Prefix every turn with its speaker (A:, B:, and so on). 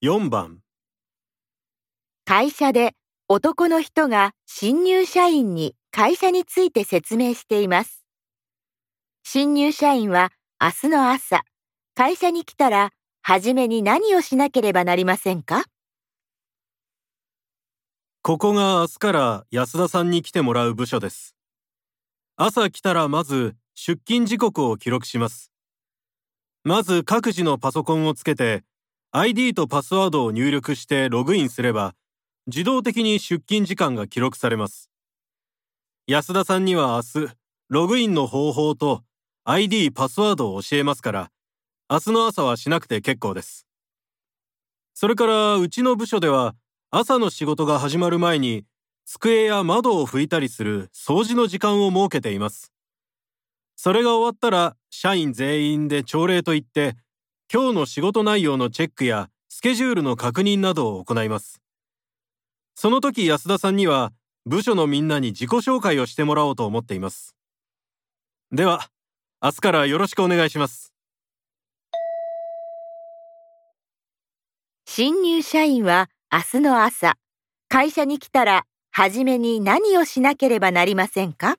A: 4番
B: 会社で男の人が新入社員に会社について説明しています。新入社員は明日の朝、会社に来たら、はじめに何をしなければなりませんか？
A: ここが明日から安田さんに来てもらう部署です。朝来たらまず出勤時刻を記録します。まず各自のパソコンをつけて ID とパスワードを入力してログインすれば自動的に出勤時間が記録されます。安田さんには明日ログインの方法と ID パスワードを教えますから明日の朝はしなくて結構です。それからうちの部署では朝の仕事が始まる前に机や窓を拭いたりする掃除の時間を設けています。それが終わったら社員全員で朝礼といって今日の仕事内容のチェックやスケジュールの確認などを行います。その時安田さんには部署のみんなに自己紹介をしてもらおうと思っています。では、明日からよろしくお願いします。
B: 新入社員は明日の朝、会社に来たら、はじめに何をしなければなりませんか？